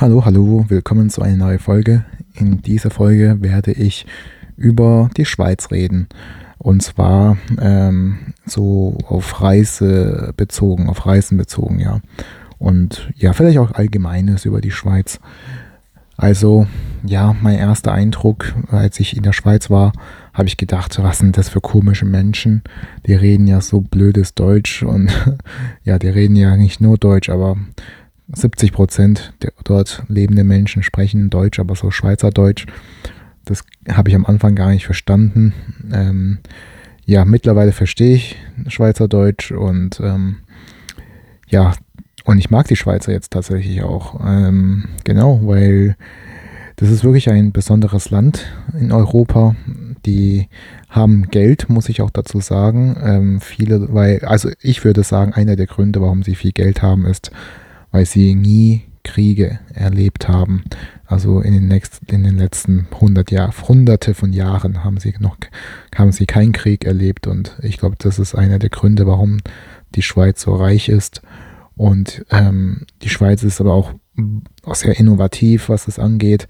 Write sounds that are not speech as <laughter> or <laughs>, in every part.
Hallo, hallo, willkommen zu einer neuen Folge. In dieser Folge werde ich über die Schweiz reden. Und zwar ähm, so auf Reise bezogen, auf Reisen bezogen, ja. Und ja, vielleicht auch Allgemeines über die Schweiz. Also, ja, mein erster Eindruck, als ich in der Schweiz war, habe ich gedacht, was sind das für komische Menschen? Die reden ja so blödes Deutsch und <laughs> ja, die reden ja nicht nur Deutsch, aber 70 Prozent der dort lebenden Menschen sprechen Deutsch, aber so Schweizerdeutsch. Das habe ich am Anfang gar nicht verstanden. Ähm, ja, mittlerweile verstehe ich Schweizerdeutsch und ähm, ja, und ich mag die Schweizer jetzt tatsächlich auch. Ähm, genau, weil das ist wirklich ein besonderes Land in Europa. Die haben Geld, muss ich auch dazu sagen. Ähm, viele, weil, also ich würde sagen, einer der Gründe, warum sie viel Geld haben, ist, weil sie nie Kriege erlebt haben. Also in den, nächsten, in den letzten 100 Jahren, hunderte von Jahren haben sie noch, haben sie keinen Krieg erlebt und ich glaube, das ist einer der Gründe, warum die Schweiz so reich ist. Und ähm, die Schweiz ist aber auch, sehr innovativ, was das angeht.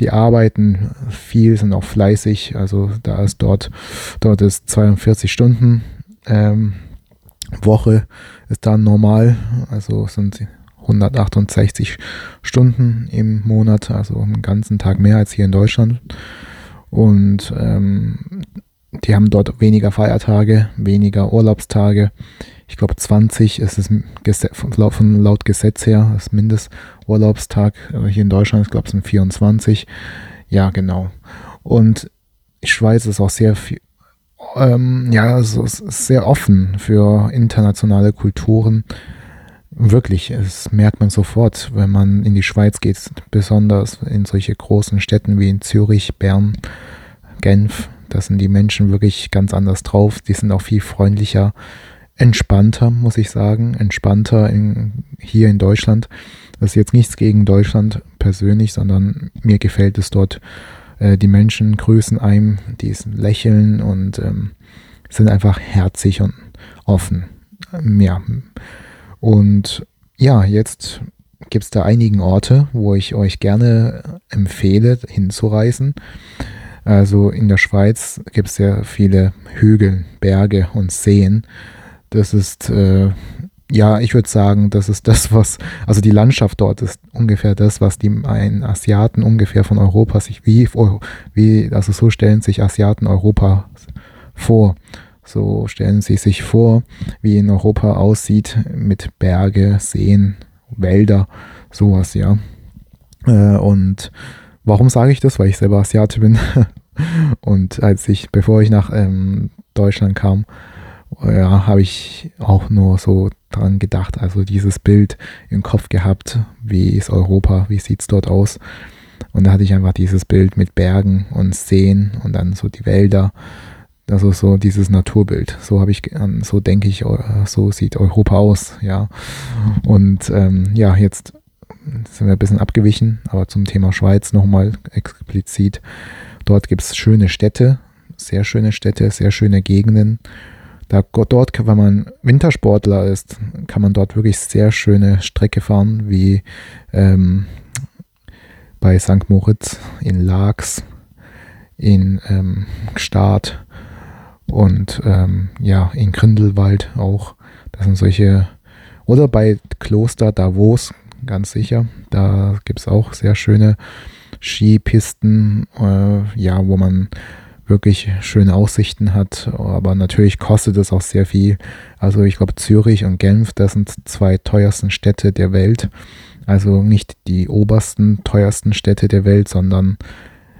Die arbeiten viel, sind auch fleißig. Also da ist dort, dort ist 42 Stunden ähm, Woche ist dann normal. Also sind 168 Stunden im Monat, also einen ganzen Tag mehr als hier in Deutschland. Und ähm, die haben dort weniger Feiertage, weniger Urlaubstage. Ich glaube 20 ist es von laut Gesetz her, das Mindesturlaubstag. Hier in Deutschland, ich glaube, es sind 24. Ja, genau. Und die Schweiz ist auch sehr viel, ähm, ja, also sehr offen für internationale Kulturen. Wirklich, es merkt man sofort, wenn man in die Schweiz geht, besonders in solche großen Städten wie in Zürich, Bern, Genf. Da sind die Menschen wirklich ganz anders drauf. Die sind auch viel freundlicher, entspannter, muss ich sagen. Entspannter in, hier in Deutschland. Das ist jetzt nichts gegen Deutschland persönlich, sondern mir gefällt es dort. Äh, die Menschen grüßen einem, die lächeln und ähm, sind einfach herzig und offen. Ja, und ja, jetzt gibt es da einigen Orte, wo ich euch gerne empfehle, hinzureisen. Also in der Schweiz gibt es sehr viele Hügel, Berge und Seen. Das ist, äh, ja, ich würde sagen, das ist das, was, also die Landschaft dort ist ungefähr das, was die ein Asiaten ungefähr von Europa sich, wie, wie, also so stellen sich Asiaten Europa vor. So stellen Sie sich vor, wie in Europa aussieht mit Berge, Seen, Wälder, sowas, ja. Äh, und warum sage ich das? Weil ich selber Asiate bin. <laughs> und als ich, bevor ich nach ähm, Deutschland kam, ja, habe ich auch nur so dran gedacht, also dieses Bild im Kopf gehabt, wie ist Europa, wie sieht es dort aus. Und da hatte ich einfach dieses Bild mit Bergen und Seen und dann so die Wälder also so dieses Naturbild. So habe ich, so denke ich, so sieht Europa aus, ja. Und ähm, ja, jetzt sind wir ein bisschen abgewichen, aber zum Thema Schweiz nochmal explizit. Dort gibt es schöne Städte, sehr schöne Städte, sehr schöne Gegenden. Da, dort, wenn man Wintersportler ist, kann man dort wirklich sehr schöne Strecke fahren, wie ähm, bei St. Moritz in Laax, in ähm, Gstaad und ähm, ja, in Grindelwald auch. Das sind solche, oder bei Kloster Davos, ganz sicher. Da gibt es auch sehr schöne Skipisten, äh, ja, wo man wirklich schöne Aussichten hat. Aber natürlich kostet es auch sehr viel. Also ich glaube, Zürich und Genf, das sind zwei teuersten Städte der Welt. Also nicht die obersten, teuersten Städte der Welt, sondern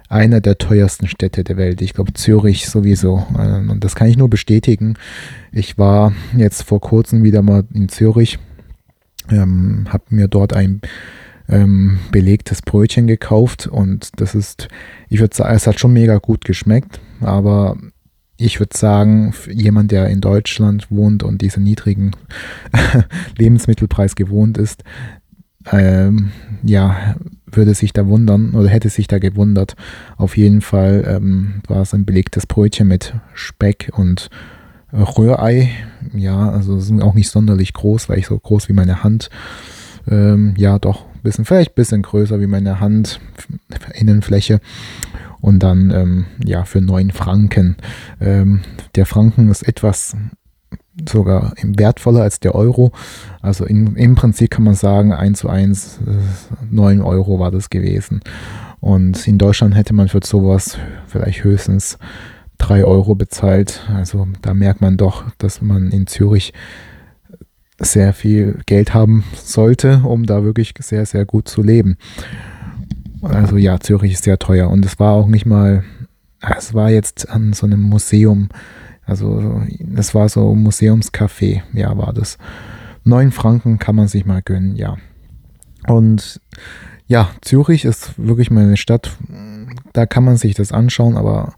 einer der teuersten Städte der Welt. Ich glaube Zürich sowieso. Ähm, und das kann ich nur bestätigen. Ich war jetzt vor kurzem wieder mal in Zürich, ähm, habe mir dort ein ähm, belegtes Brötchen gekauft und das ist, ich würde sagen, es hat schon mega gut geschmeckt, aber ich würde sagen, jemand, der in Deutschland wohnt und diesen niedrigen <laughs> Lebensmittelpreis gewohnt ist, ähm, ja, würde sich da wundern oder hätte sich da gewundert. Auf jeden Fall ähm, war es ein belegtes Brötchen mit Speck und Rührei. Ja, also sind auch nicht sonderlich groß, weil ich so groß wie meine Hand. Ähm, ja, doch, bisschen, vielleicht ein bisschen größer wie meine Hand, Innenfläche. Und dann, ähm, ja, für 9 Franken. Ähm, der Franken ist etwas sogar wertvoller als der Euro. Also in, im Prinzip kann man sagen, 1 zu 1, 9 Euro war das gewesen. Und in Deutschland hätte man für sowas vielleicht höchstens 3 Euro bezahlt. Also da merkt man doch, dass man in Zürich sehr viel Geld haben sollte, um da wirklich sehr, sehr gut zu leben. Also ja, Zürich ist sehr teuer und es war auch nicht mal, es war jetzt an so einem Museum, also es war so Museumscafé, ja, war das. Neun Franken kann man sich mal gönnen, ja. Und ja, Zürich ist wirklich mal eine Stadt, da kann man sich das anschauen, aber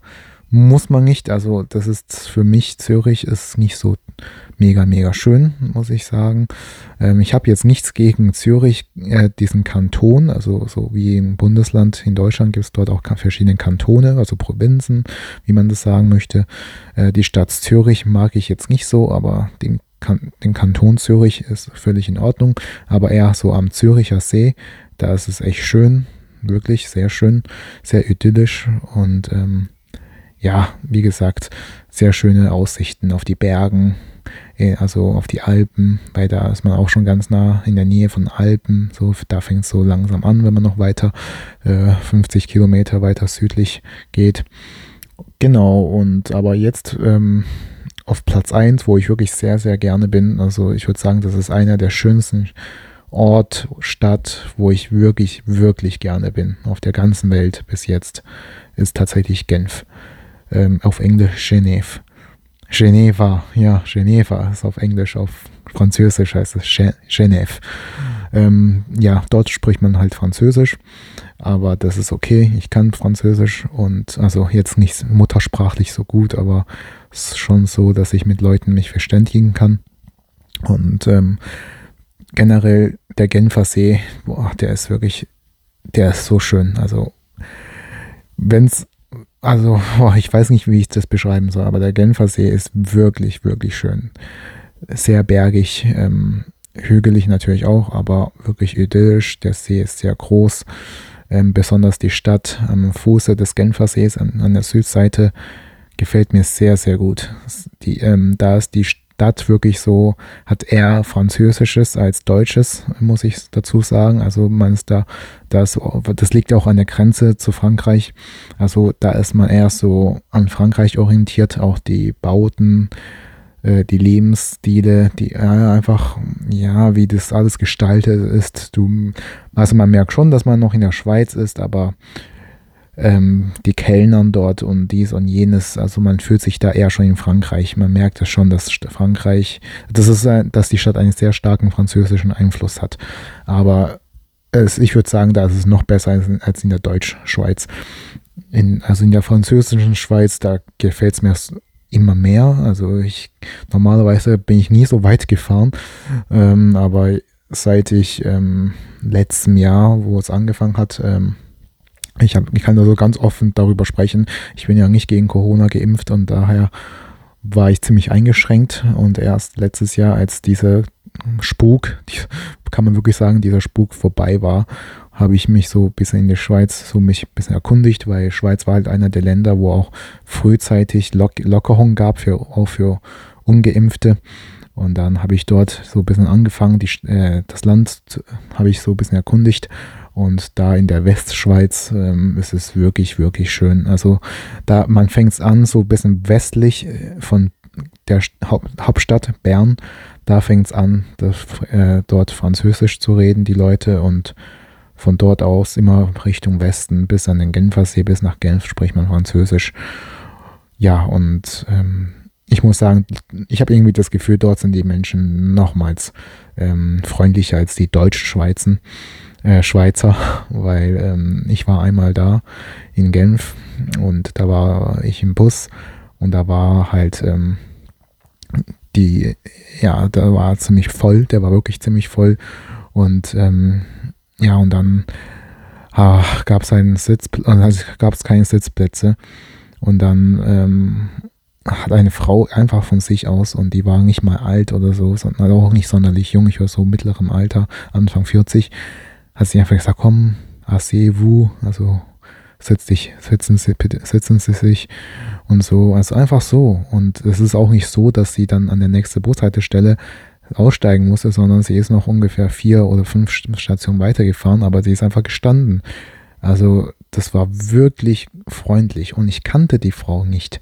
muss man nicht. Also das ist für mich, Zürich ist nicht so mega, mega schön, muss ich sagen. Ähm, ich habe jetzt nichts gegen Zürich, äh, diesen Kanton, also so wie im Bundesland in Deutschland gibt es dort auch verschiedene Kantone, also Provinzen, wie man das sagen möchte. Äh, die Stadt Zürich mag ich jetzt nicht so, aber den, kan den Kanton Zürich ist völlig in Ordnung. Aber eher so am Züricher See, da ist es echt schön, wirklich sehr schön, sehr idyllisch und ähm, ja, wie gesagt, sehr schöne Aussichten auf die Bergen, äh, also auf die Alpen, weil da ist man auch schon ganz nah in der Nähe von Alpen. So, da fängt es so langsam an, wenn man noch weiter äh, 50 Kilometer weiter südlich geht. Genau, und aber jetzt ähm, auf Platz 1, wo ich wirklich sehr, sehr gerne bin. Also ich würde sagen, das ist einer der schönsten Ort, Stadt, wo ich wirklich, wirklich gerne bin auf der ganzen Welt bis jetzt, ist tatsächlich Genf ähm, auf Englisch Genève. Geneva, ja, Geneva ist auf Englisch, auf Französisch heißt es Genève. Ähm, ja, dort spricht man halt Französisch, aber das ist okay. Ich kann Französisch und also jetzt nicht muttersprachlich so gut, aber es ist schon so, dass ich mit Leuten mich verständigen kann. Und ähm, generell der Genfer See, boah, der ist wirklich, der ist so schön. Also wenn es also, <laughs> boah, ich weiß nicht, wie ich das beschreiben soll, aber der Genfer See ist wirklich, wirklich schön. Sehr bergig, ähm, hügelig natürlich auch, aber wirklich idyllisch. Der See ist sehr groß. Ähm, besonders die Stadt am Fuße des Genfersees an, an der Südseite gefällt mir sehr, sehr gut. Die, ähm, da ist die Stadt wirklich so, hat eher Französisches als Deutsches, muss ich dazu sagen. Also man ist da, das, das liegt auch an der Grenze zu Frankreich. Also da ist man eher so an Frankreich orientiert, auch die Bauten, äh, die Lebensstile, die äh, einfach, ja, wie das alles gestaltet ist. Du, also man merkt schon, dass man noch in der Schweiz ist, aber ähm, die Kellnern dort und dies und jenes. Also man fühlt sich da eher schon in Frankreich. Man merkt es schon, dass Frankreich, das ist, dass die Stadt einen sehr starken französischen Einfluss hat. Aber es, ich würde sagen, da ist es noch besser als, als in der Deutschschweiz. In, also in der französischen Schweiz, da gefällt es mir immer mehr. Also ich normalerweise bin ich nie so weit gefahren, ähm, aber seit ich ähm, letztem Jahr, wo es angefangen hat, ähm, ich, hab, ich kann also ganz offen darüber sprechen. Ich bin ja nicht gegen Corona geimpft und daher war ich ziemlich eingeschränkt und erst letztes Jahr, als dieser Spuk, kann man wirklich sagen, dieser Spuk vorbei war, habe ich mich so ein bisschen in der Schweiz so mich ein bisschen erkundigt, weil Schweiz war halt einer der Länder, wo auch frühzeitig Lock Lockerungen gab, für, auch für Ungeimpfte. Und dann habe ich dort so ein bisschen angefangen, die, äh, das Land habe ich so ein bisschen erkundigt und da in der Westschweiz ähm, ist es wirklich, wirklich schön. Also da, man fängt es an, so ein bisschen westlich äh, von der Haupt Hauptstadt Bern. Da fängt es an, das, äh, dort Französisch zu reden, die Leute. Und von dort aus immer Richtung Westen bis an den Genfersee, bis nach Genf spricht man Französisch. Ja, und ähm, ich muss sagen, ich habe irgendwie das Gefühl, dort sind die Menschen nochmals ähm, freundlicher als die deutschen äh, Schweizer, <laughs> weil ähm, ich war einmal da in Genf und da war ich im Bus und da war halt ähm, die, ja, da war ziemlich voll, der war wirklich ziemlich voll und ähm, ja, und dann gab es gab es keine Sitzplätze und dann ähm, hat eine Frau einfach von sich aus und die war nicht mal alt oder so, sondern auch nicht sonderlich jung, ich war so mittlerem Alter, Anfang 40, hat sie einfach gesagt, komm, asseyez-vous, also setz dich, setzen Sie, bitte, setzen Sie sich und so, also einfach so. Und es ist auch nicht so, dass sie dann an der nächsten Bushaltestelle aussteigen musste, sondern sie ist noch ungefähr vier oder fünf Stationen weitergefahren, aber sie ist einfach gestanden. Also das war wirklich freundlich und ich kannte die Frau nicht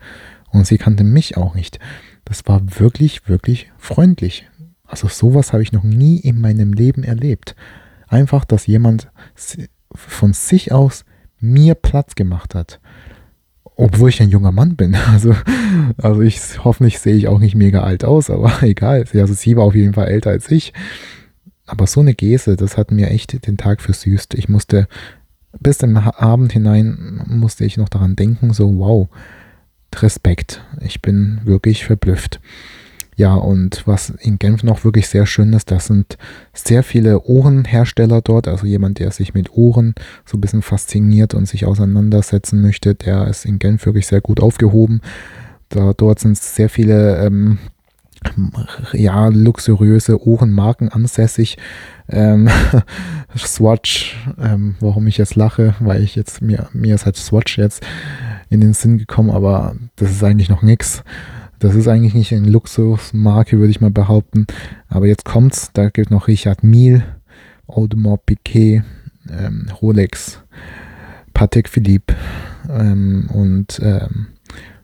und sie kannte mich auch nicht. Das war wirklich, wirklich freundlich. Also sowas habe ich noch nie in meinem Leben erlebt. Einfach, dass jemand von sich aus mir Platz gemacht hat. Obwohl ich ein junger Mann bin. <laughs> Also, also ich hoffentlich sehe ich auch nicht mega alt aus, aber <laughs> egal. Also sie war auf jeden Fall älter als ich. Aber so eine Geste, das hat mir echt den Tag versüßt. Ich musste bis im Abend hinein musste ich noch daran denken, so wow, Respekt. Ich bin wirklich verblüfft. Ja, und was in Genf noch wirklich sehr schön ist, das sind sehr viele Ohrenhersteller dort. Also jemand, der sich mit Ohren so ein bisschen fasziniert und sich auseinandersetzen möchte, der ist in Genf wirklich sehr gut aufgehoben. Da, dort sind sehr viele ähm, ja, luxuriöse Ohrenmarken ansässig. Ähm, <laughs> Swatch, ähm, warum ich jetzt lache, weil ich jetzt mir, mir ist halt Swatch jetzt in den Sinn gekommen, aber das ist eigentlich noch nichts. Das ist eigentlich nicht eine Luxusmarke, würde ich mal behaupten. Aber jetzt kommt's. Da gibt noch Richard Mille, Audemars Piquet, ähm, Rolex, Patek Philippe ähm, und ähm,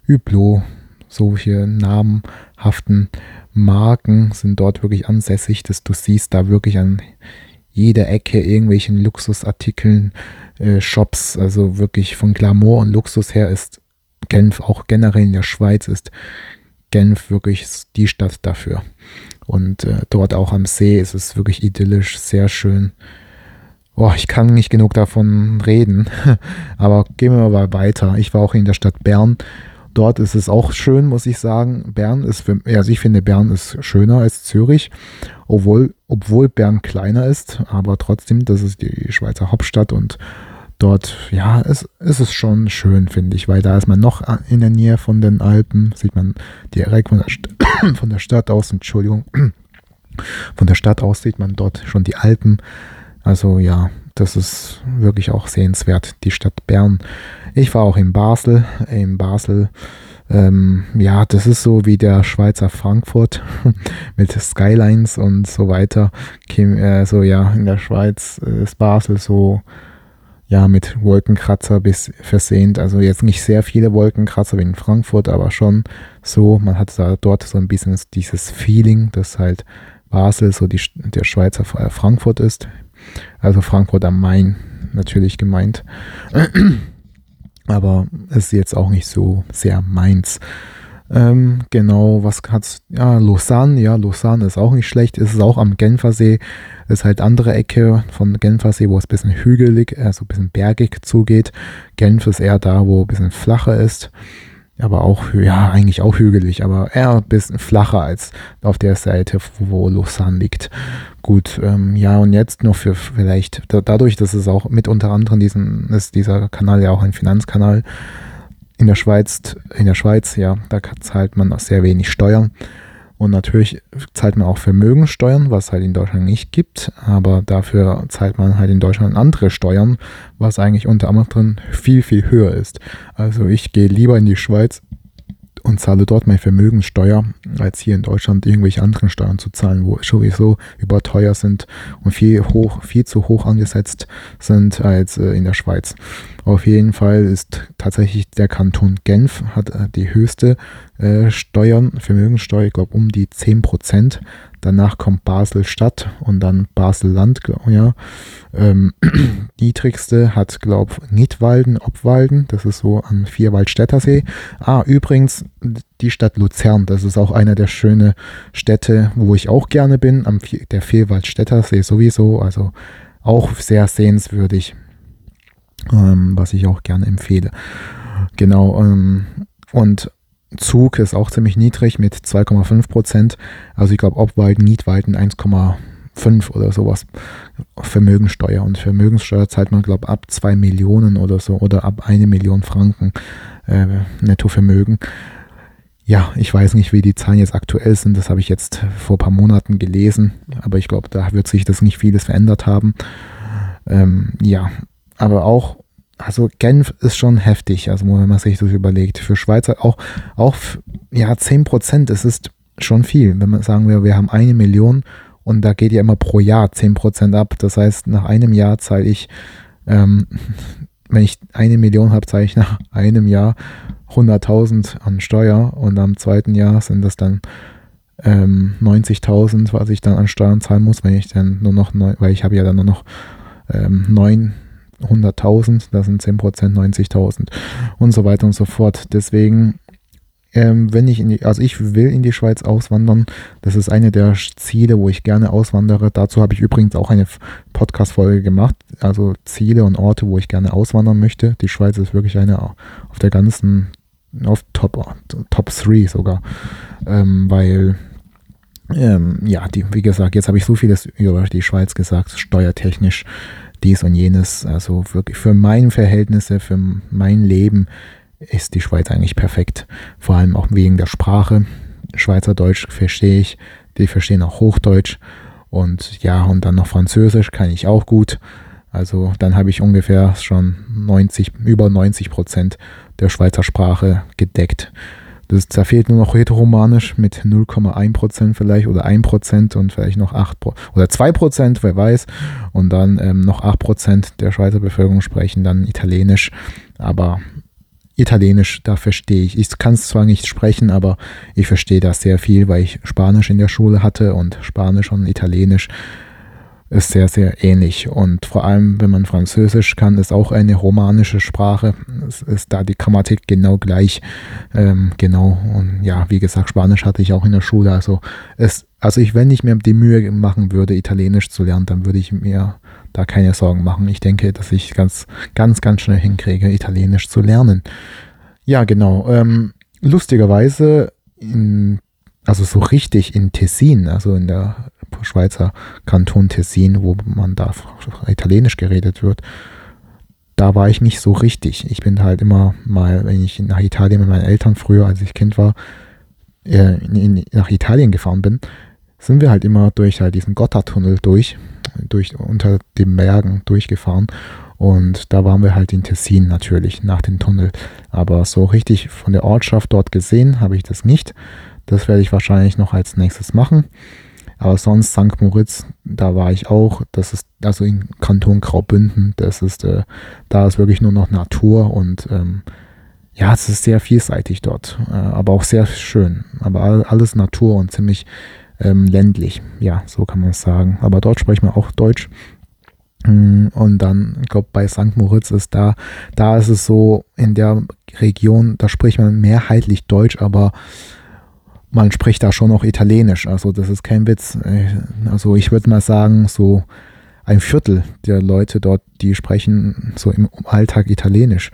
Hublot. Solche namenhaften Marken sind dort wirklich ansässig, dass du siehst da wirklich an jeder Ecke irgendwelchen Luxusartikeln, äh, Shops. Also wirklich von Glamour und Luxus her ist Genf auch generell in der Schweiz ist Genf wirklich die Stadt dafür. Und äh, dort auch am See ist es wirklich idyllisch, sehr schön. Oh, ich kann nicht genug davon reden, <laughs> aber gehen wir mal weiter. Ich war auch in der Stadt Bern. Dort ist es auch schön, muss ich sagen. Bern ist, für, also ich finde, Bern ist schöner als Zürich, obwohl, obwohl Bern kleiner ist, aber trotzdem, das ist die Schweizer Hauptstadt und dort, ja, es, es ist schon schön, finde ich, weil da ist man noch in der Nähe von den Alpen, sieht man direkt von der, <clears throat> von der Stadt aus, Entschuldigung, <clears throat> von der Stadt aus sieht man dort schon die Alpen. Also ja, das ist wirklich auch sehenswert, die Stadt Bern. Ich war auch in Basel, in Basel. Ähm, ja, das ist so wie der Schweizer Frankfurt <laughs> mit Skylines und so weiter. Äh, so ja, in der Schweiz ist Basel so ja mit Wolkenkratzer bis versehnt. Also jetzt nicht sehr viele Wolkenkratzer wie in Frankfurt, aber schon so, man hat da dort so ein bisschen dieses Feeling, dass halt Basel so die, der Schweizer Frankfurt ist. Also Frankfurt am Main natürlich gemeint. <clears throat> Aber es ist jetzt auch nicht so sehr meins. Ähm, genau, was hat's? Ja, Lausanne, ja, Lausanne ist auch nicht schlecht. Es ist auch am Genfersee. Ist halt andere Ecke von Genfersee, wo es ein bisschen hügelig, also ein bisschen bergig zugeht. Genf ist eher da, wo ein bisschen flacher ist. Aber auch, ja, eigentlich auch hügelig, aber eher ein bisschen flacher als auf der Seite, wo Lausanne liegt. Gut, ähm, ja, und jetzt noch für vielleicht, dadurch, dass es auch mit unter anderem diesen, ist dieser Kanal ja auch ein Finanzkanal, in der Schweiz, in der Schweiz, ja, da zahlt man auch sehr wenig Steuern. Und natürlich zahlt man auch Vermögenssteuern, was halt in Deutschland nicht gibt. Aber dafür zahlt man halt in Deutschland andere Steuern, was eigentlich unter anderem viel, viel höher ist. Also ich gehe lieber in die Schweiz und zahle dort meine Vermögenssteuer, als hier in Deutschland irgendwelche anderen Steuern zu zahlen, wo sowieso überteuer sind und viel hoch, viel zu hoch angesetzt sind als äh, in der Schweiz. Auf jeden Fall ist tatsächlich der Kanton Genf hat äh, die höchste äh, Steuern, Vermögenssteuer, ich glaube um die 10 Prozent. Danach kommt Basel-Stadt und dann Basel-Land, ja. Ähm, <clears throat> niedrigste hat, glaube ich, Nidwalden, Obwalden, das ist so am Vierwaldstättersee. Ah, übrigens, die Stadt Luzern, das ist auch einer der schönen Städte, wo ich auch gerne bin, am der Vierwaldstättersee sowieso, also auch sehr sehenswürdig, ähm, was ich auch gerne empfehle. Genau, ähm, und Zug ist auch ziemlich niedrig mit 2,5 Prozent. Also ich glaube, Obwalden, Niedwalden 1,5 oder sowas Vermögensteuer. Und Vermögenssteuer zahlt man, glaube ich, ab 2 Millionen oder so oder ab 1 Million Franken äh, Nettovermögen. Ja, ich weiß nicht, wie die Zahlen jetzt aktuell sind. Das habe ich jetzt vor ein paar Monaten gelesen. Aber ich glaube, da wird sich das nicht vieles verändert haben. Ähm, ja, aber auch, also Genf ist schon heftig, also wenn man sich das überlegt. Für Schweizer auch, auch ja, 10 Prozent, das ist schon viel. Wenn man sagen wir, wir haben eine Million und da geht ja immer pro Jahr 10 Prozent ab. Das heißt, nach einem Jahr zahle ich, ähm, <laughs> wenn ich eine Million habe, zahle ich nach einem Jahr 100.000 an Steuer und am zweiten Jahr sind das dann ähm, 90.000, was ich dann an Steuern zahlen muss, wenn ich dann nur noch, neu, weil ich habe ja dann nur noch ähm, 900.000, das sind 10% 90.000 und so weiter und so fort. Deswegen, ähm, wenn ich in die, also ich will in die Schweiz auswandern, das ist eine der Ziele, wo ich gerne auswandere. Dazu habe ich übrigens auch eine Podcast-Folge gemacht, also Ziele und Orte, wo ich gerne auswandern möchte. Die Schweiz ist wirklich eine auf der ganzen auf Top, Top 3 sogar, ähm, weil ähm, ja, die, wie gesagt, jetzt habe ich so vieles über die Schweiz gesagt, steuertechnisch dies und jenes, also wirklich für meine Verhältnisse, für mein Leben ist die Schweiz eigentlich perfekt, vor allem auch wegen der Sprache. Schweizerdeutsch verstehe ich, die verstehen auch Hochdeutsch und ja, und dann noch Französisch kann ich auch gut. Also dann habe ich ungefähr schon 90, über 90 Prozent der Schweizer Sprache gedeckt. Das, da fehlt nur noch Rätoromanisch mit 0,1% vielleicht oder 1% und vielleicht noch 8 oder 2%, wer weiß. Und dann ähm, noch 8% der Schweizer Bevölkerung sprechen dann Italienisch. Aber Italienisch, da verstehe ich. Ich kann es zwar nicht sprechen, aber ich verstehe das sehr viel, weil ich Spanisch in der Schule hatte und Spanisch und Italienisch ist sehr, sehr ähnlich. Und vor allem, wenn man Französisch kann, ist auch eine romanische Sprache. Es ist da die Grammatik genau gleich. Ähm, genau. Und ja, wie gesagt, Spanisch hatte ich auch in der Schule. Also, es, also ich, wenn ich mir die Mühe machen würde, Italienisch zu lernen, dann würde ich mir da keine Sorgen machen. Ich denke, dass ich ganz, ganz, ganz schnell hinkriege, Italienisch zu lernen. Ja, genau. Ähm, lustigerweise, in, also so richtig in Tessin, also in der Schweizer Kanton Tessin, wo man da Italienisch geredet wird, da war ich nicht so richtig. Ich bin halt immer mal, wenn ich nach Italien mit meinen Eltern früher, als ich Kind war, äh, in, in, nach Italien gefahren bin, sind wir halt immer durch halt diesen Gotthardtunnel durch, durch unter den Bergen durchgefahren. Und da waren wir halt in Tessin natürlich nach dem Tunnel. Aber so richtig von der Ortschaft dort gesehen habe ich das nicht. Das werde ich wahrscheinlich noch als nächstes machen. Aber sonst St. Moritz, da war ich auch. Das ist also in Kanton Graubünden. Das ist, äh, da ist wirklich nur noch Natur und ähm, ja, es ist sehr vielseitig dort, äh, aber auch sehr schön. Aber alles Natur und ziemlich ähm, ländlich. Ja, so kann man es sagen. Aber dort spricht man auch Deutsch. Mm, und dann, ich glaube, bei St. Moritz ist da, da ist es so, in der Region, da spricht man mehrheitlich Deutsch, aber man spricht da schon noch Italienisch. Also das ist kein Witz. Äh, also ich würde mal sagen, so ein Viertel der Leute dort, die sprechen so im Alltag Italienisch.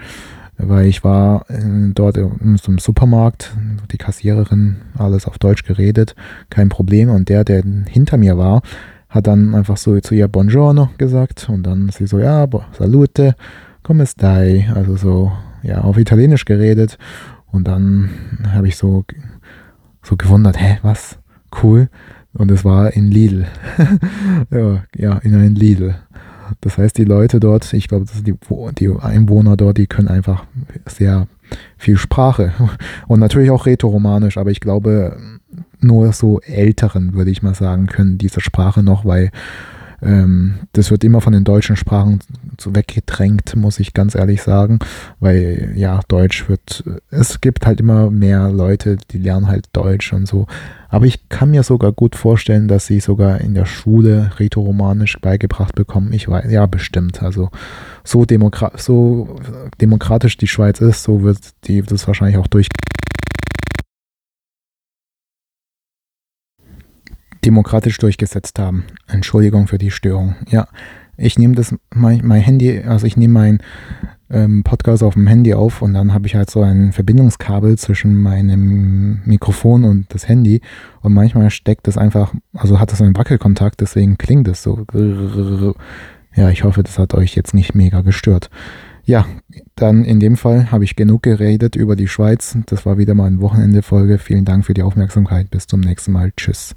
Weil ich war dort in so einem Supermarkt, die Kassiererin, alles auf Deutsch geredet, kein Problem. Und der, der hinter mir war, hat dann einfach so zu ihr Buongiorno gesagt und dann sie so, ja, salute, come stai? Also so, ja, auf Italienisch geredet. Und dann habe ich so so gewundert, hä, was? Cool. Und es war in Lidl. <laughs> ja, ja, in einem Lidl. Das heißt, die Leute dort, ich glaube, die, die Einwohner dort, die können einfach sehr viel Sprache. Und natürlich auch rätoromanisch, aber ich glaube, nur so Älteren, würde ich mal sagen, können diese Sprache noch, weil ähm, das wird immer von den deutschen Sprachen weggedrängt, muss ich ganz ehrlich sagen, weil ja, Deutsch wird, es gibt halt immer mehr Leute, die lernen halt Deutsch und so. Aber ich kann mir sogar gut vorstellen, dass sie sogar in der Schule Rätoromanisch beigebracht bekommen. Ich weiß, ja, bestimmt. Also so, demokra so demokratisch die Schweiz ist, so wird die das wahrscheinlich auch durch demokratisch durchgesetzt haben. Entschuldigung für die Störung. Ja, ich nehme das, mein, mein, Handy, also ich nehme mein ähm, Podcast auf dem Handy auf und dann habe ich halt so ein Verbindungskabel zwischen meinem Mikrofon und das Handy und manchmal steckt das einfach, also hat das einen Wackelkontakt, deswegen klingt es so. Ja, ich hoffe, das hat euch jetzt nicht mega gestört. Ja, dann in dem Fall habe ich genug geredet über die Schweiz. Das war wieder mal eine Wochenende-Folge. Vielen Dank für die Aufmerksamkeit. Bis zum nächsten Mal. Tschüss.